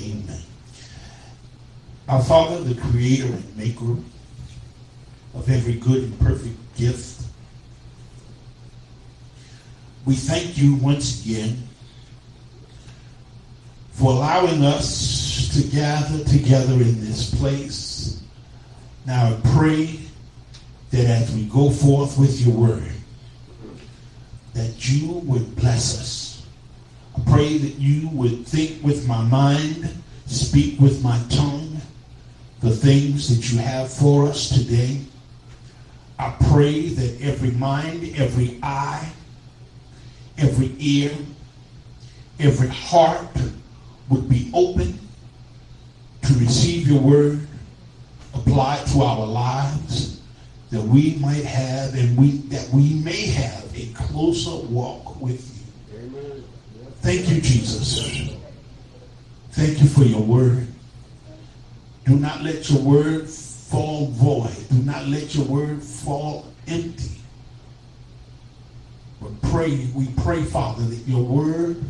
Amen. Our Father, the creator and maker of every good and perfect gift, we thank you once again for allowing us to gather together in this place. Now I pray that as we go forth with your word, that you would bless us. Pray that you would think with my mind, speak with my tongue, the things that you have for us today. I pray that every mind, every eye, every ear, every heart would be open to receive your word, apply it to our lives, that we might have and we that we may have a closer walk with. Thank you, Jesus. Thank you for your word. Do not let your word fall void. Do not let your word fall empty. But pray, we pray, Father, that your word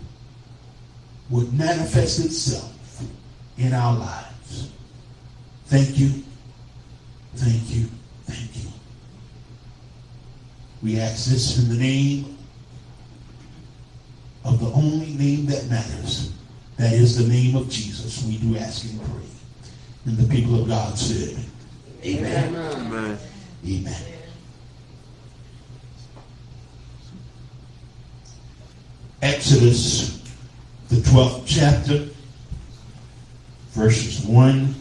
would manifest itself in our lives. Thank you. Thank you. Thank you. We ask this in the name of the only name that matters. That is the name of Jesus. We do ask and pray. And the people of God said, Amen. Amen. Amen. Exodus, the 12th chapter, verses 1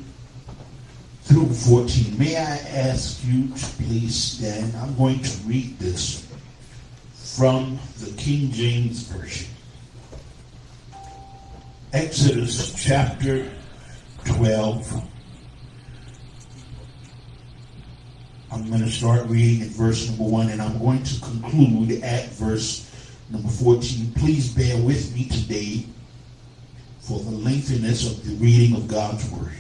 through 14. May I ask you to please stand? I'm going to read this from the King James Version. Exodus chapter 12. I'm going to start reading at verse number 1 and I'm going to conclude at verse number 14. Please bear with me today for the lengthiness of the reading of God's Word.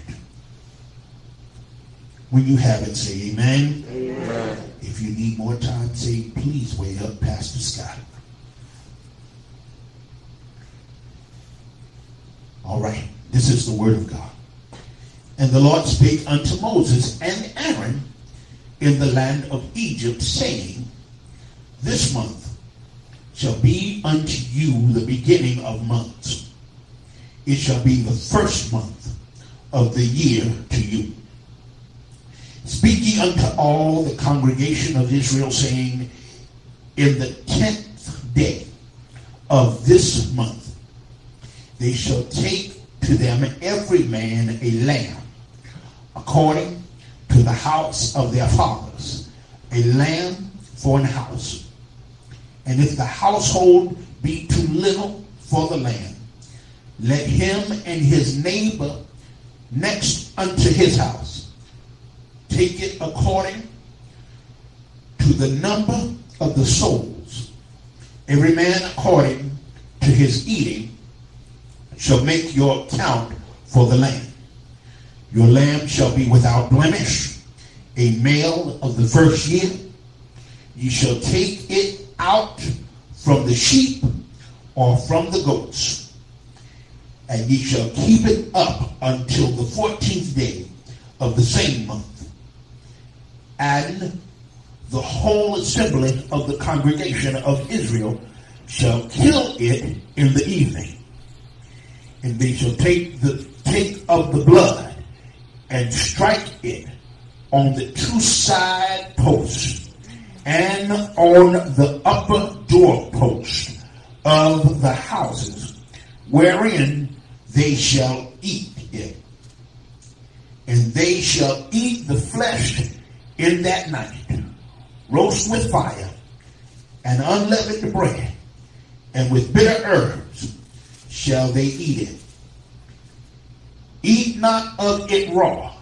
When you have it, say amen. amen. If you need more time, say please wait up, Pastor Scott. All right, this is the word of God. And the Lord spake unto Moses and Aaron in the land of Egypt, saying, This month shall be unto you the beginning of months. It shall be the first month of the year to you speaking unto all the congregation of Israel, saying, In the tenth day of this month, they shall take to them every man a lamb, according to the house of their fathers, a lamb for an house. And if the household be too little for the lamb, let him and his neighbor next unto his house take it according to the number of the souls. Every man according to his eating shall make your count for the lamb. Your lamb shall be without blemish, a male of the first year. You shall take it out from the sheep or from the goats, and ye shall keep it up until the fourteenth day of the same month and the whole assembly of the congregation of Israel shall kill it in the evening. And they shall take the take of the blood and strike it on the two side posts and on the upper doorpost of the houses wherein they shall eat it. And they shall eat the flesh in that night, roast with fire, and unleavened bread, and with bitter herbs shall they eat it. Eat not of it raw,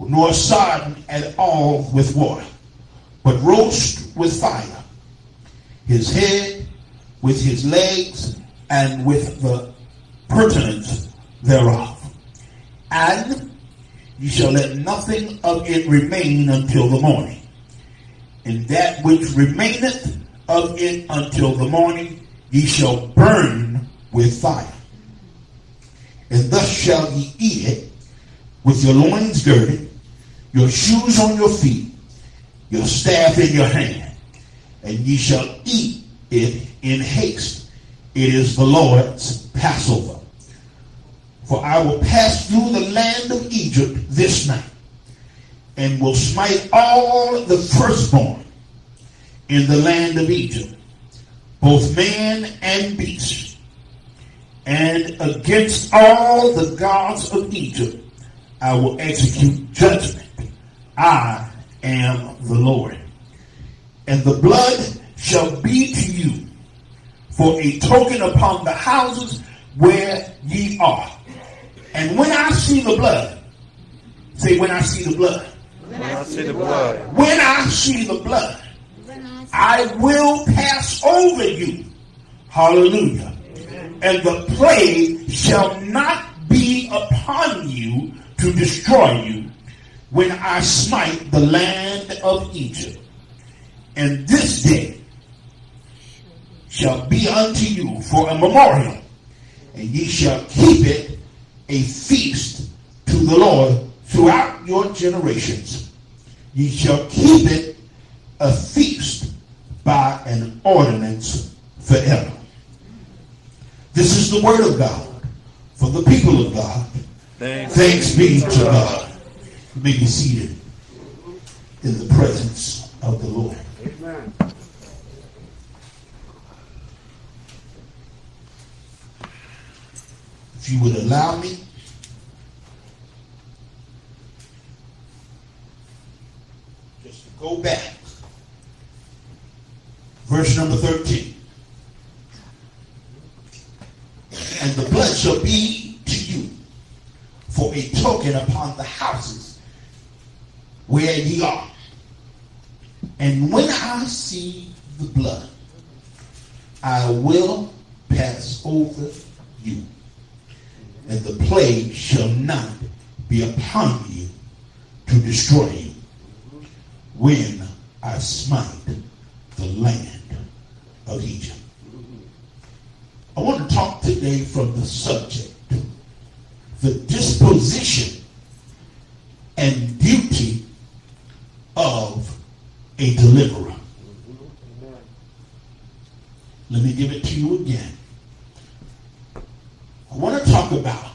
nor sodden at all with water, but roast with fire, his head with his legs, and with the purtenance thereof. And you shall let nothing of it remain until the morning. And that which remaineth of it until the morning, ye shall burn with fire. And thus shall ye eat it with your loins girded, your shoes on your feet, your staff in your hand, and ye shall eat it in haste. It is the Lord's Passover. For I will pass through the land of Egypt this night, and will smite all the firstborn in the land of Egypt, both man and beast, and against all the gods of Egypt I will execute judgment. I am the Lord. And the blood shall be to you for a token upon the houses where ye are. And when I see the blood, say, when I see the blood. When I see the blood. When I see the blood, I will pass over you. Hallelujah. And the plague shall not be upon you to destroy you when I smite the land of Egypt. And this day shall be unto you for a memorial, and ye shall keep it a feast to the Lord throughout your generations. Ye shall keep it a feast by an ordinance forever. This is the word of God for the people of God. Thanks, Thanks be to God. You may be seated in the presence of the Lord. If you would allow me, just to go back. Verse number 13. And the blood shall be to you for a token upon the houses where ye are. And when I see the blood, I will pass over you, and the plague shall not be upon you to destroy you when I smite the land of Egypt. I want to talk today from the subject the disposition and duty of a deliverer. Let me give it to you again. I want to talk about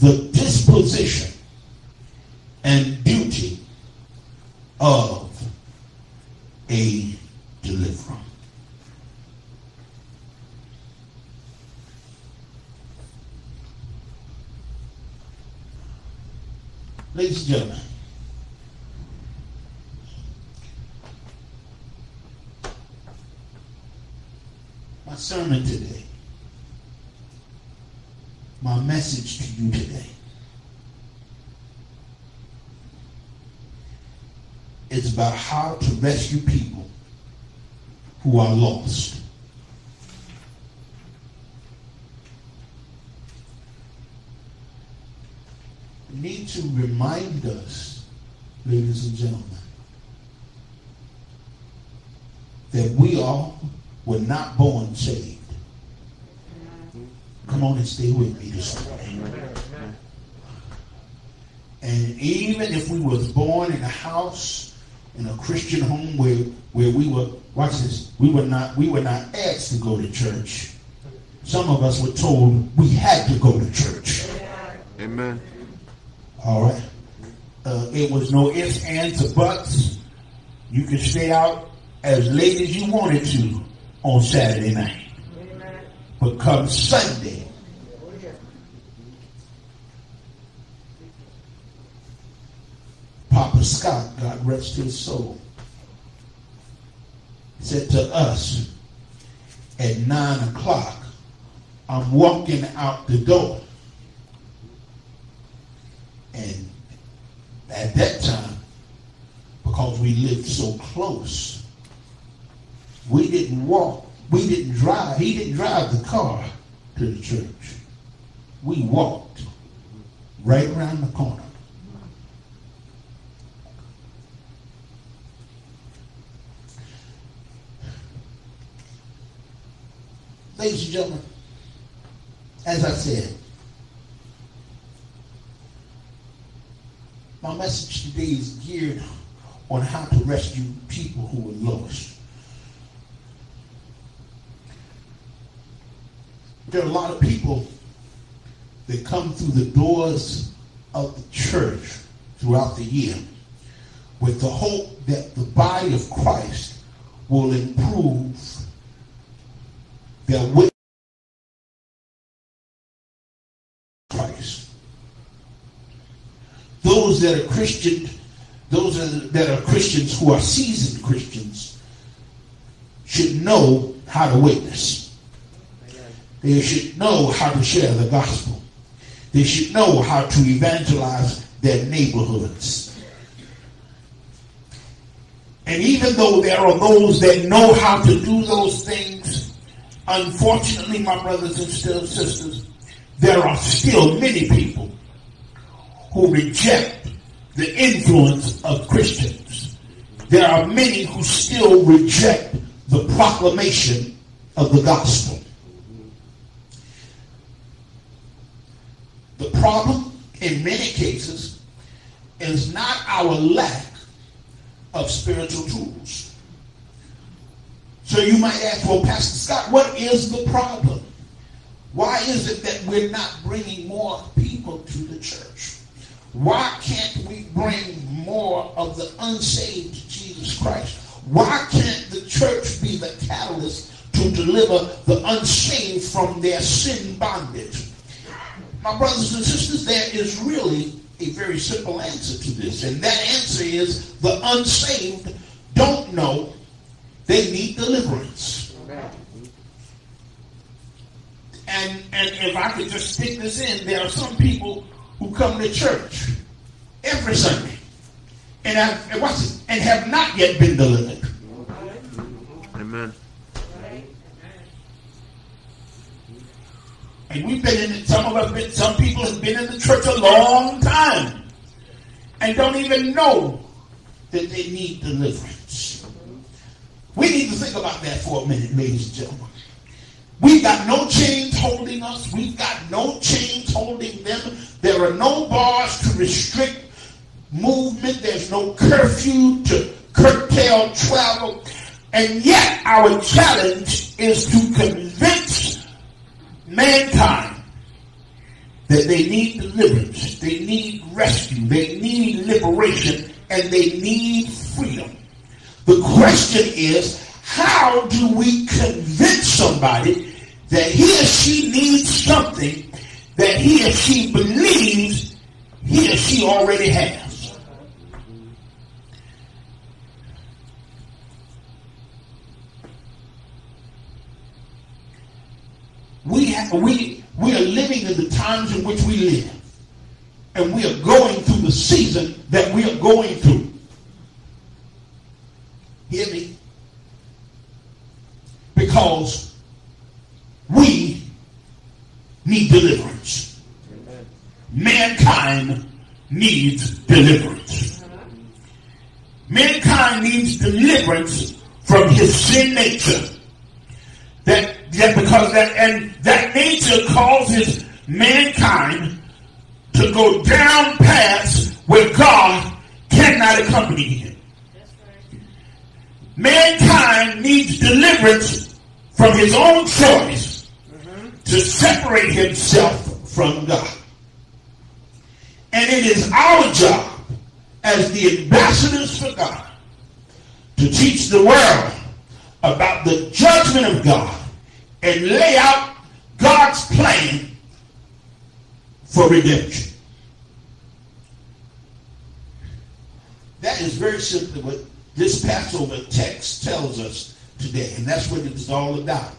the disposition and duty of a deliverer. Ladies and gentlemen, my sermon today, my message to you today is about how to rescue people who are lost. need to remind us, ladies and gentlemen, that we all were not born saved. Come on and stay with me this morning. And even if we was born in a house, in a Christian home where, where we were, watch this, we were not we were not asked to go to church. Some of us were told we had to go to church. Amen. All right. Uh, it was no ifs, ands, or buts. You could stay out as late as you wanted to on Saturday night. But come Sunday, Papa Scott, God rest his soul, said to us at nine o'clock, I'm walking out the door. And at that time, because we lived so close, we didn't walk. We didn't drive. He didn't drive the car to the church. We walked right around the corner. Ladies and gentlemen, as I said, my message today is geared on how to rescue people who are lost. There are a lot of people that come through the doors of the church throughout the year with the hope that the body of Christ will improve their witness Christ. Those that are Christian, those that are Christians who are seasoned Christians should know how to witness. They should know how to share the gospel. They should know how to evangelize their neighborhoods. And even though there are those that know how to do those things, unfortunately, my brothers and sisters, there are still many people who reject the influence of Christians. There are many who still reject the proclamation of the gospel. The problem, in many cases, is not our lack of spiritual tools. So you might ask, well, Pastor Scott, what is the problem? Why is it that we're not bringing more people to the church? Why can't we bring more of the unsaved to Jesus Christ? Why can't the church be the catalyst to deliver the unsaved from their sin bondage? My brothers and sisters, there is really a very simple answer to this, and that answer is the unsaved don't know they need deliverance. And and if I could just stick this in, there are some people who come to church every Sunday and have and watch this, and have not yet been delivered. Amen. And we've been in it, some of us been, some people have been in the church a long time and don't even know that they need deliverance. We need to think about that for a minute, ladies and gentlemen. We've got no chains holding us. We've got no chains holding them. There are no bars to restrict movement. There's no curfew to curtail travel. And yet our challenge is to convince mankind that they need deliverance, they need rescue, they need liberation, and they need freedom. The question is, how do we convince somebody that he or she needs something that he or she believes he or she already has? We, have, we, we are living in the times in which we live. And we are going through the season that we are going through. Hear me? Because we need deliverance. Mankind needs deliverance. Mankind needs deliverance from his sin nature. That, that because that and that nature causes mankind to go down paths where God cannot accompany him. Mankind needs deliverance from his own choice to separate himself from God. And it is our job as the ambassadors for God to teach the world about the judgment of God and lay out God's plan for redemption. That is very simply what this Passover text tells us today, and that's what it is all about.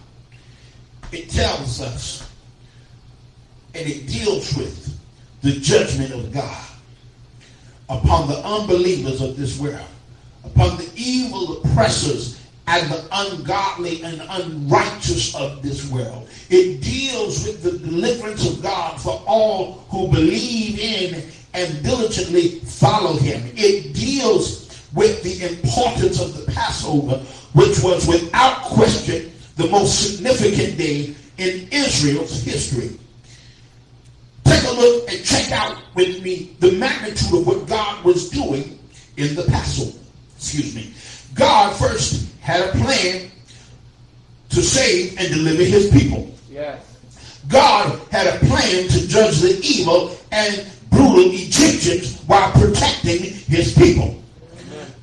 It tells us and it deals with the judgment of God upon the unbelievers of this world, upon the evil oppressors and the ungodly and unrighteous of this world. It deals with the deliverance of God for all who believe in and diligently follow him. It deals with the importance of the Passover, which was without question the most significant day in Israel's history. Take a look and check out with me the magnitude of what God was doing in the Passover. Excuse me. God first had a plan to save and deliver his people. Yes. God had a plan to judge the evil and brutal Egyptians while protecting his people.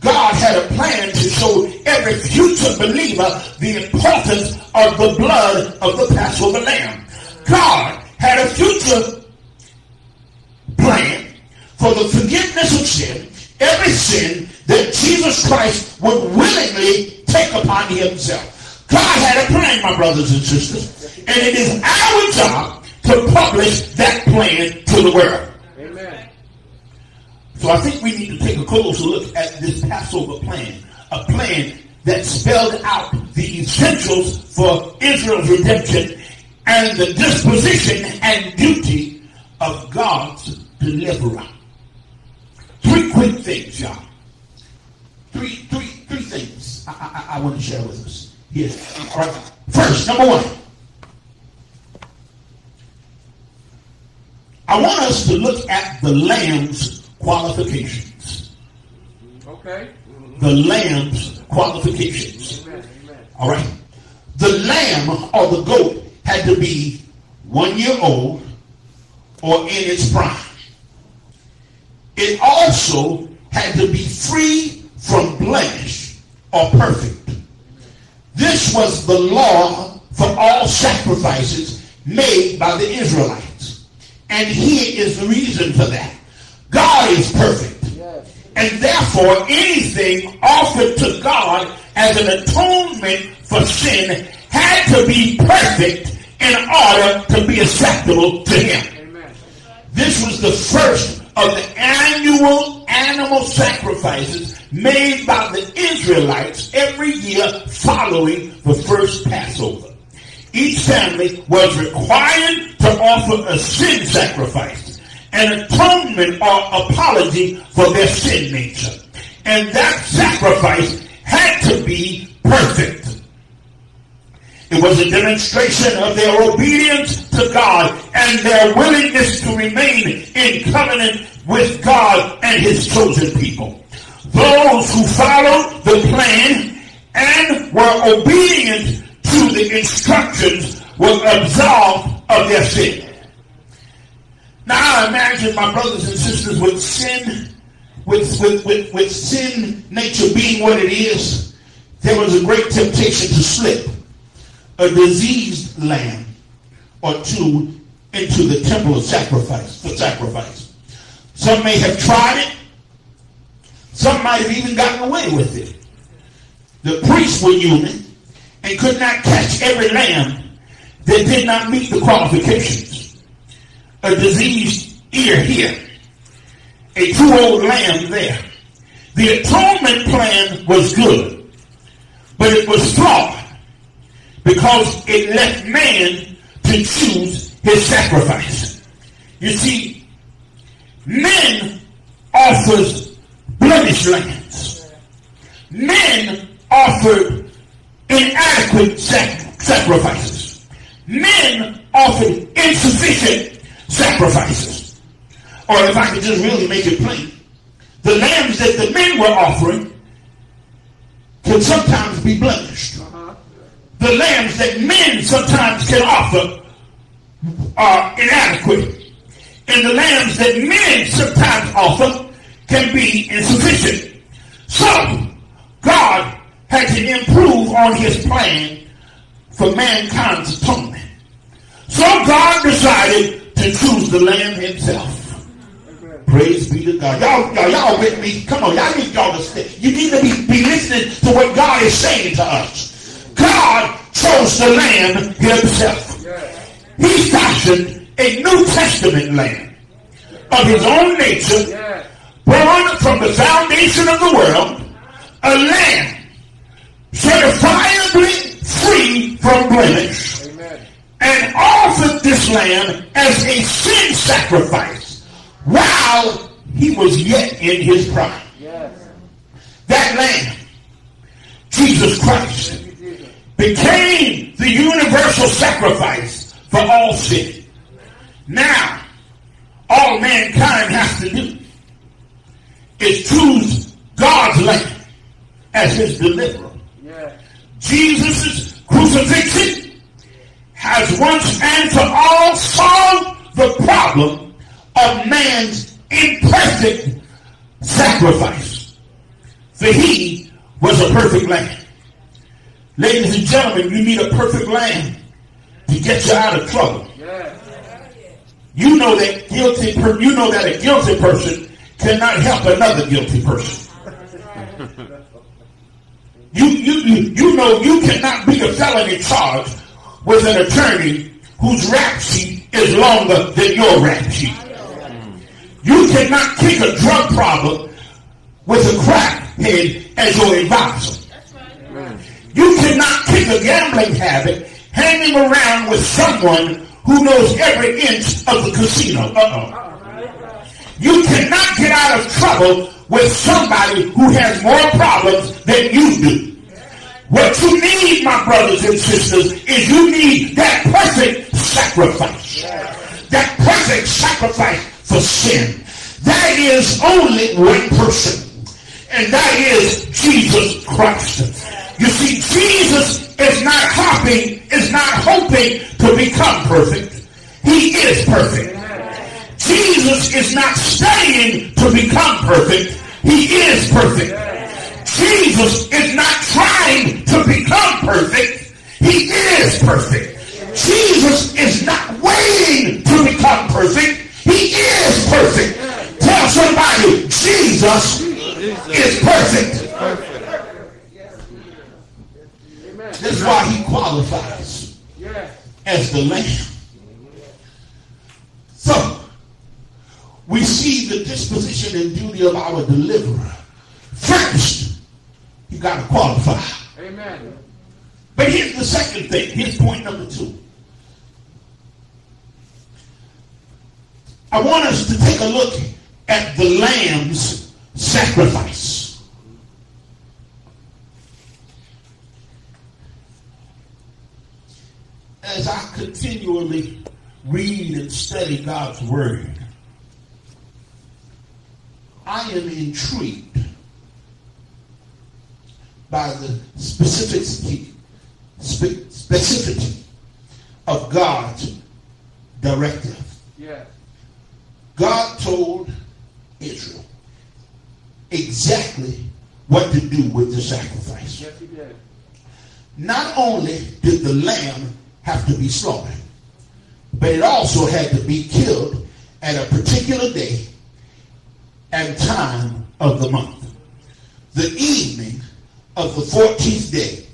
God had a plan to show every future believer the importance of the blood of the Passover lamb. God had a future plan for the forgiveness of sin, every sin that Jesus Christ would willingly take upon himself. God had a plan, my brothers and sisters, and it is our job to publish that plan to the world. So I think we need to take a closer look at this Passover plan, a plan that spelled out the essentials for Israel's redemption and the disposition and duty of God's deliverer. Three quick things, y'all. Three, three, three things I, I, I want to share with us here. All right. First, number one. I want us to look at the lamb's qualifications. Okay. The lamb's qualifications. Amen. Amen. All right. The lamb or the goat had to be one year old or in its prime. It also had to be free from blemish or perfect. This was the law for all sacrifices made by the Israelites. And here is the reason for that. God is perfect. Yes. And therefore, anything offered to God as an atonement for sin had to be perfect in order to be acceptable to Him. Amen. This was the first of the annual animal sacrifices made by the Israelites every year following the first Passover. Each family was required to offer a sin sacrifice, an atonement or apology for their sin nature. And that sacrifice had to be perfect. It was a demonstration of their obedience to God and their willingness to remain in covenant with God and his chosen people. Those who followed the plan and were obedient to the instructions were absolved of their sin. Now I imagine my brothers and sisters with sin, with, with, with, with sin nature being what it is, there was a great temptation to slip a diseased lamb or two into the temple of sacrifice for sacrifice. Some may have tried it. Some might have even gotten away with it. The priests were human and could not catch every lamb that did not meet the qualifications. A diseased ear here, a too old lamb there. The atonement plan was good, but it was flawed because it left man to choose his sacrifice. You see, men offers blemished lambs. Men offered inadequate sac- sacrifices. Men offered insufficient sacrifices. Or if I could just really make it plain, the lambs that the men were offering can sometimes be blemished the lambs that men sometimes can offer are inadequate. And the lambs that men sometimes offer can be insufficient. So, God had to improve on his plan for mankind's atonement. So God decided choose the lamb himself. Praise be to God. Y'all, y'all, y'all with me? Come on, y'all need y'all to stay. You need to be, be listening to what God is saying to us. God chose the lamb himself. He fashioned a New Testament lamb of his own nature, born from the foundation of the world, a lamb certifiably free from blemish. And offered this lamb as a sin sacrifice while he was yet in his prime. Yes. That lamb, Jesus Christ, Thank you, Jesus. became the universal sacrifice for all sin. Now, all mankind has to do is choose God's lamb as his deliverer. Yeah. Jesus' crucifixion has once and for all solved the problem of man's imperfect sacrifice. For he was a perfect lamb. Ladies and gentlemen, you need a perfect lamb to get you out of trouble. You know that guilty per- you know that a guilty person cannot help another guilty person. You, you, you, know you cannot be a felony charge with an attorney whose rap sheet is longer than your rap sheet. You cannot kick a drug problem with a crackhead as your advisor. You cannot kick a gambling habit hanging around with someone who knows every inch of the casino. Uh-oh. You cannot get out of trouble with somebody who has more problems than you do. What you need, my brothers and sisters, is you need that perfect sacrifice. That perfect sacrifice for sin. That is only one person. And that is Jesus Christ. You see, Jesus is not hopping, is not hoping to become perfect. He is perfect. Jesus is not studying to become perfect. He is perfect. Jesus is not trying to become perfect. He is perfect. Jesus is not waiting to become perfect. He is perfect. Tell somebody, Jesus is perfect. This is why he qualifies as the Lamb. So, we see the disposition and duty of our deliverer. First, you got to qualify. Amen. But here's the second thing. Here's point number two. I want us to take a look at the lamb's sacrifice. As I continually read and study God's word, I am intrigued by the specificity, spe- specificity of God's directive. Yeah. God told Israel exactly what to do with the sacrifice. Yes, he did. Not only did the lamb have to be slaughtered, but it also had to be killed at a particular day and time of the month. The evening of the 14th day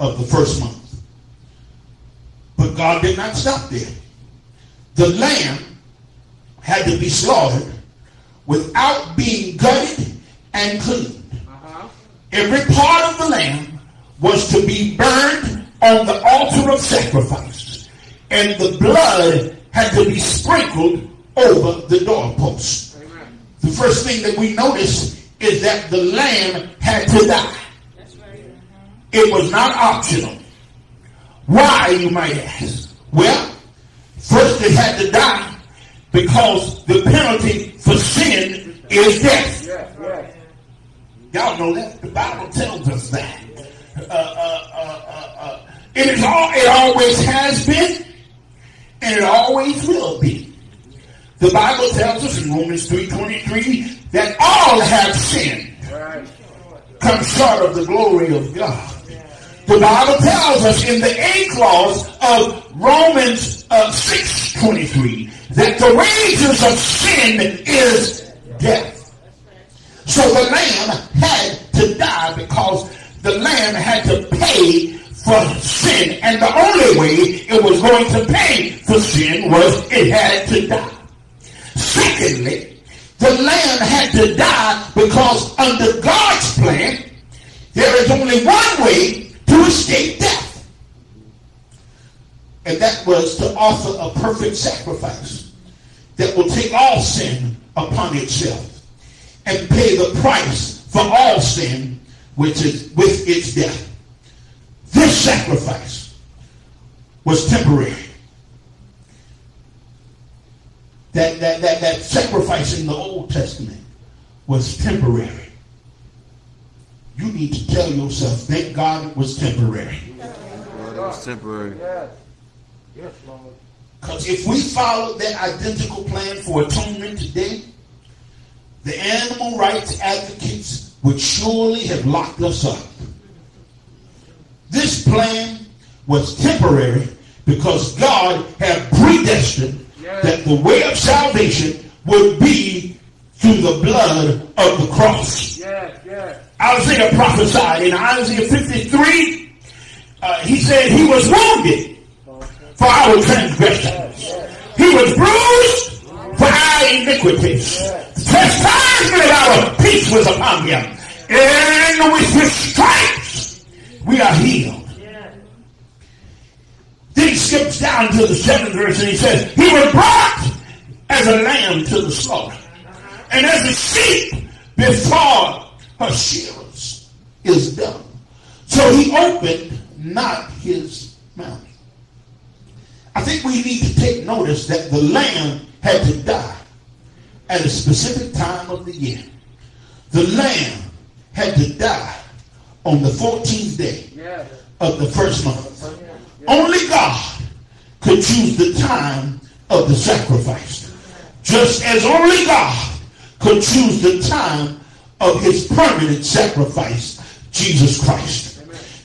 of the first month. But God did not stop there. The lamb had to be slaughtered without being gutted and cleaned. Uh-huh. Every part of the lamb was to be burned on the altar of sacrifice, and the blood had to be sprinkled over the doorpost. Amen. The first thing that we notice is that the lamb had to die. It was not optional. Why, you might ask? Well, first it had to die because the penalty for sin is death. Y'all know that. The Bible tells us that. Uh, uh, uh, uh, uh, it is all. It always has been, and it always will be. The Bible tells us in Romans three twenty three that all have sinned, come short of the glory of God. The Bible tells us in the A clause of Romans uh, six twenty three that the wages of sin is death. So the lamb had to die because the lamb had to pay for sin. And the only way it was going to pay for sin was it had to die. Secondly, the lamb had to die because under God's plan, there is only one way escape death. And that was to offer a perfect sacrifice that will take all sin upon itself and pay the price for all sin, which is with its death. This sacrifice was temporary. that, that, that, that sacrifice in the Old Testament was temporary. You need to tell yourself, thank God it was temporary. Lord, it was temporary. Yes. Yes, Lord. Because if we followed that identical plan for atonement today, the animal rights advocates would surely have locked us up. This plan was temporary because God had predestined that the way of salvation would be through the blood of the cross. Yes, yes. Isaiah prophesied in Isaiah 53, uh, he said he was wounded for our transgressions. He was bruised for our iniquities. Chastisement of our peace was upon him. And with his stripes we are healed. Then he skips down to the seventh verse and he says, He was brought as a lamb to the slaughter. And as a sheep before her shearers is dumb. So he opened not his mouth. I think we need to take notice that the lamb had to die at a specific time of the year. The lamb had to die on the 14th day of the first month. Only God could choose the time of the sacrifice. Just as only God could choose the time of his permanent sacrifice, Jesus Christ.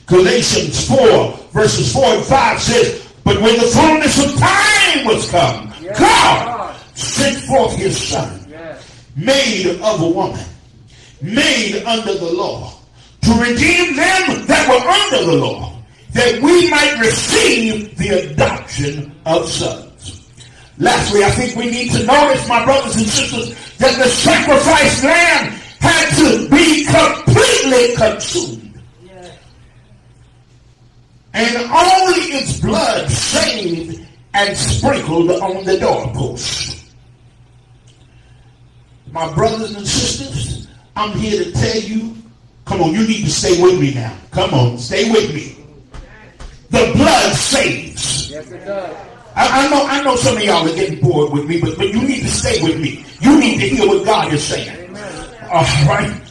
Galatians 4, verses 4 and 5 says, But when the fullness of time was come, God sent forth his son, Yes. made of a woman, made under the law, to redeem them that were under the law, that we might receive the adoption of sons. Lastly, I think we need to notice, my brothers and sisters, that the sacrificed lamb had to be completely consumed. And only its blood saved and sprinkled on the doorpost. My brothers and sisters, I'm here to tell you, come on, you need to stay with me now. Come on, stay with me. The blood saves. Yes, it does. I, I know I know some of y'all are getting bored with me, but, but you need to stay with me. You need to hear what God is saying. All right.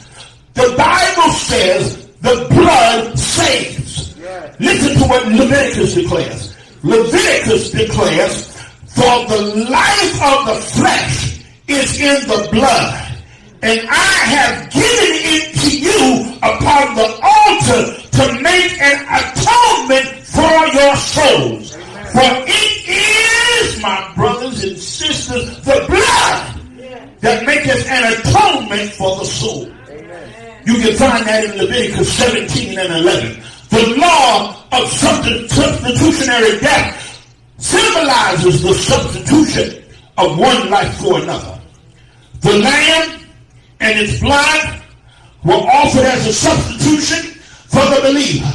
The Bible says the blood saves. Yes. Listen to what Leviticus declares. Leviticus declares, for the life of the flesh is in the blood. And I have given it to you upon the altar to make an atonement for your souls. For it is, my brothers and sisters, the blood that maketh an atonement for the soul. You can find that in Leviticus 17 and 11. The law of substi- substitutionary death symbolizes the substitution of one life for another. The lamb and its blood were offered as a substitution for the believer.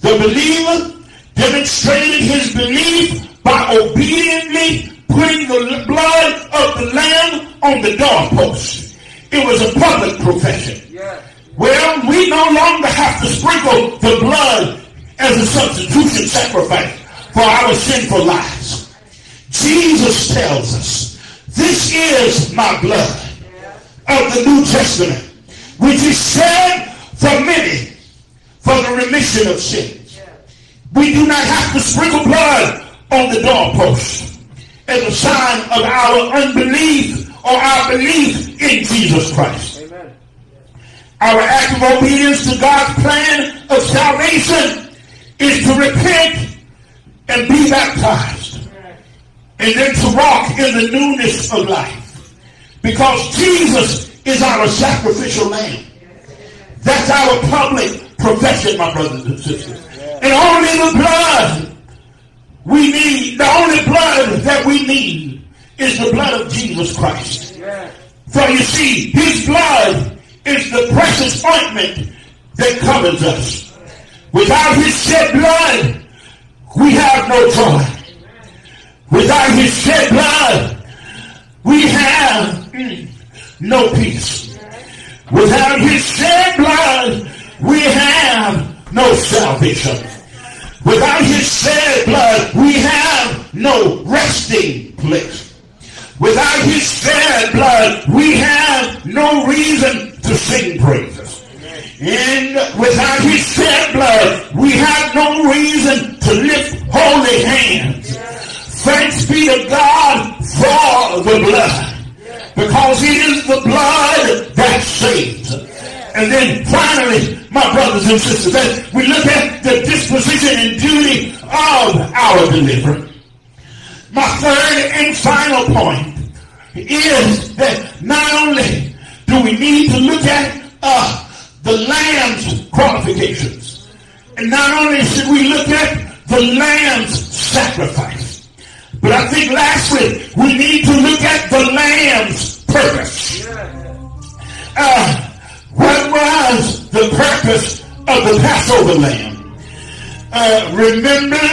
The believer demonstrated his belief by obediently putting the blood of the lamb on the doorpost. It was a public profession. Yes. Well, we no longer have to sprinkle the blood as a substitution sacrifice for our sinful lives. Jesus tells us, this is my blood of the New Testament, which is shed for many for the remission of sins. We do not have to sprinkle blood on the doorpost as a sign of our unbelief or our belief in Jesus Christ. Amen. Our act of obedience to God's plan of salvation is to repent and be baptized. And then to walk in the newness of life. Because Jesus is our sacrificial lamb. That's our public profession, my brothers and sisters. And only the blood we need, the only blood that we need is the blood of Jesus Christ. For you see, his blood is the precious ointment that covers us. Without his shed blood, we have no joy. Without his shed blood, we have no peace. Without his shed blood, we have no salvation. Without his shed blood, we have no resting place. Without his shed blood, we have no reason to sing praises. And without his shed blood, we have no reason to lift holy hands. Thanks be to God for the blood. Because it is the blood that saves. And then finally, my brothers and sisters, as we look at the disposition and duty of our deliverer. My third and final point is that not only do we need to look at uh, the lamb's qualifications, and not only should we look at the lamb's sacrifice, but I think lastly we need to look at the lamb's purpose. Uh, what was the purpose of the Passover lamb? Uh, remember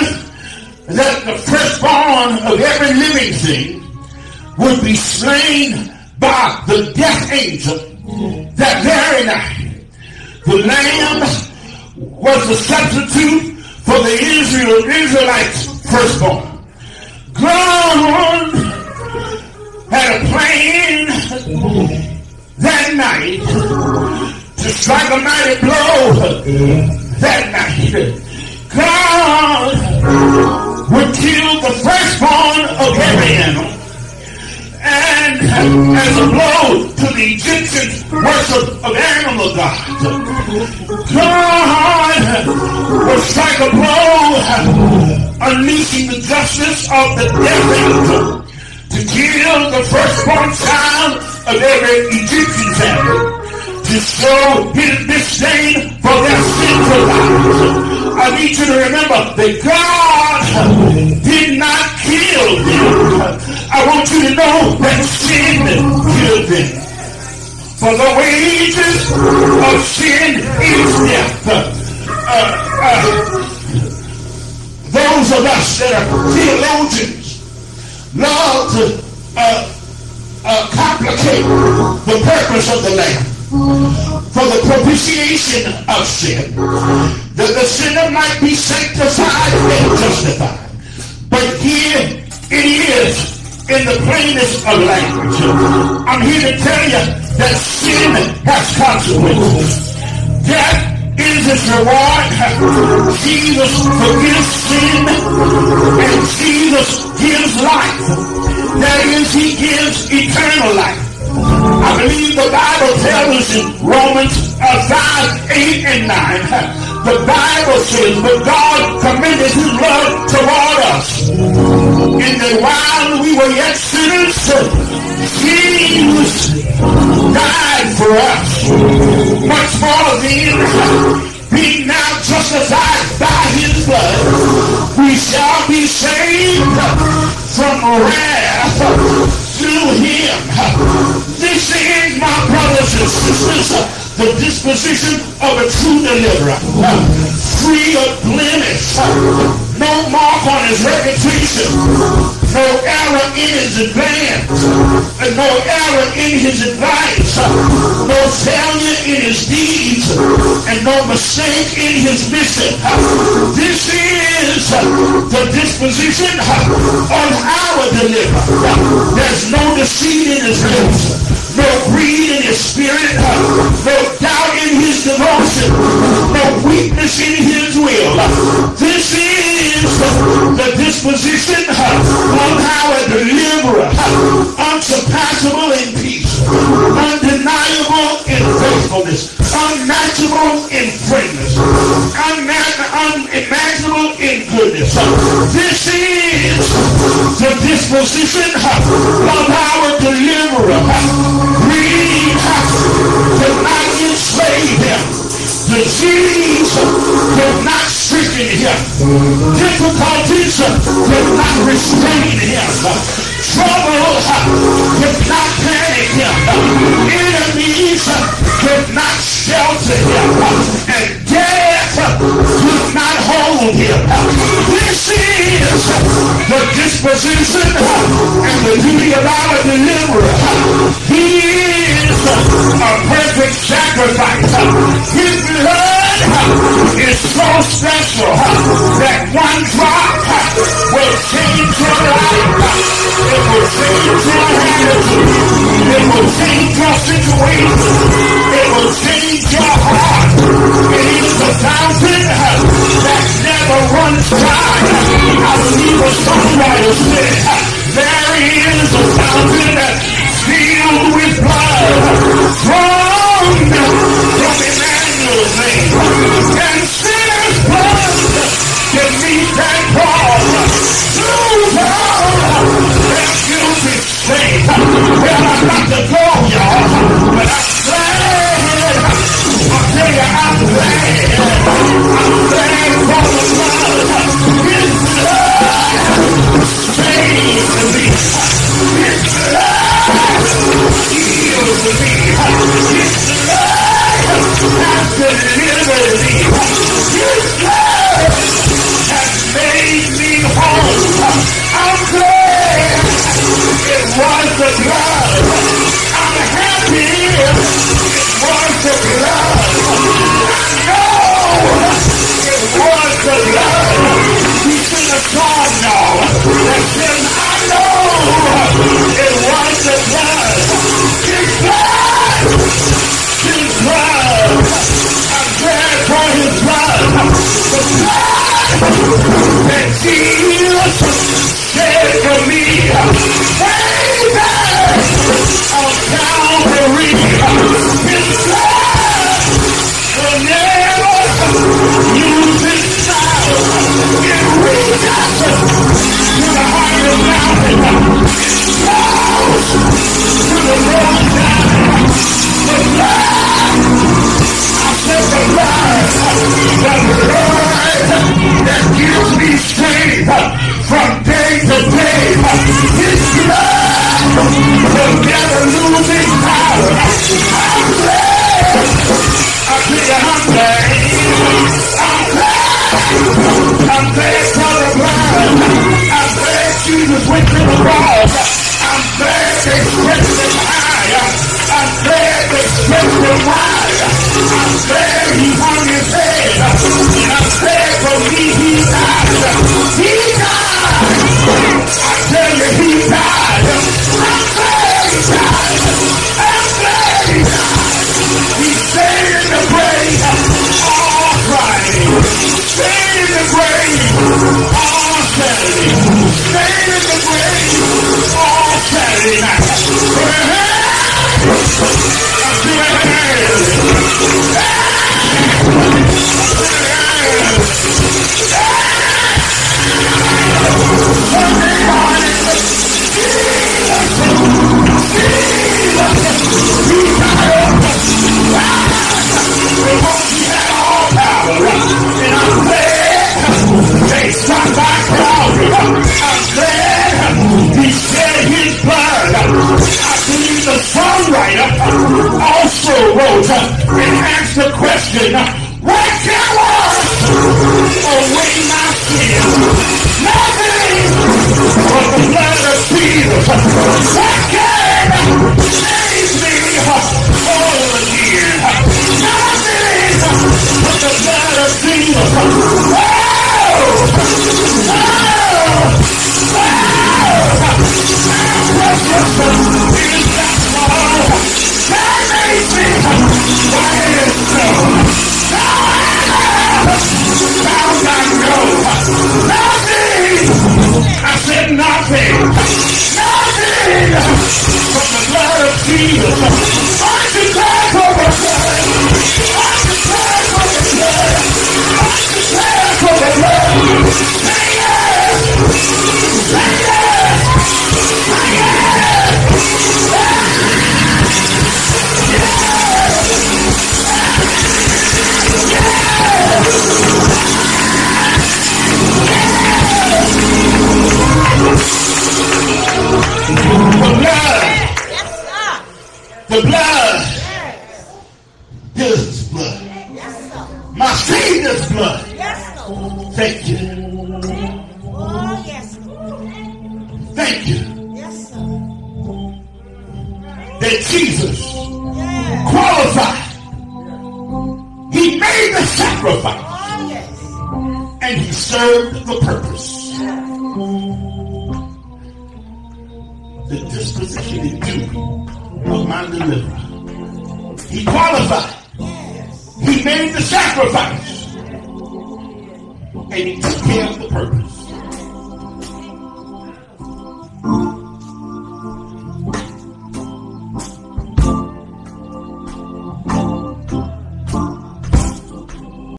that the firstborn of every living thing would be slain by the death angel that very night. The lamb was the substitute for the Israel, Israelites' firstborn. God had a plan that night to strike a mighty blow that night. God would kill the firstborn of every animal. And as a blow to the Egyptians' worship of animal gods, God would strike a blow, unleashing the justice of the angel to kill the firstborn child of every Egyptian family to show his disdain for their sinful lives. I need you to remember that God did not kill them. I want you to know that sin killed them. For the wages of sin is death. Uh, uh, those of us that are theologians love to uh, uh, complicate the purpose of the Lamb for the propitiation of sin, that the sinner might be sanctified and justified. But here it is in the plainest of language. I'm here to tell you that sin has consequences. Death is its reward. Jesus forgives sin and Jesus gives life. That is, he gives eternal life. I believe the Bible tells us in Romans uh, 5, 8, and 9. The Bible says, but God commended his love toward us. And that while we were yet sinners, Jesus died for us. Much more than being now justified by his blood, we shall be saved from wrath through him. This is, my brothers and sisters, the disposition of a true deliverer. Free of blemish. No mark on his reputation. No error in his advance. And no error in his advice. No failure in his deeds. And no mistake in his mission. This is the disposition of our deliverer. There's no deceit in his lips no greed in his spirit, no doubt in his devotion, no weakness in his will. This is the disposition of our deliverer, unsurpassable in peace, undeniable in faithfulness, unmatchable in greatness, unimaginable in goodness. This is the disposition of our deliverer. Difficulties could not restrain him. Trouble could not panic him. Enemies could not shelter him. And death could not hold him. This is the disposition and the duty of our deliverer. He is a perfect sacrifice. His blood is so special that one drop will change your life. It will change your attitude. It will change your situation. It will change your heart. It is a fountain that never runs dry. I believe a songwriter said, there is a fountain filled with blood.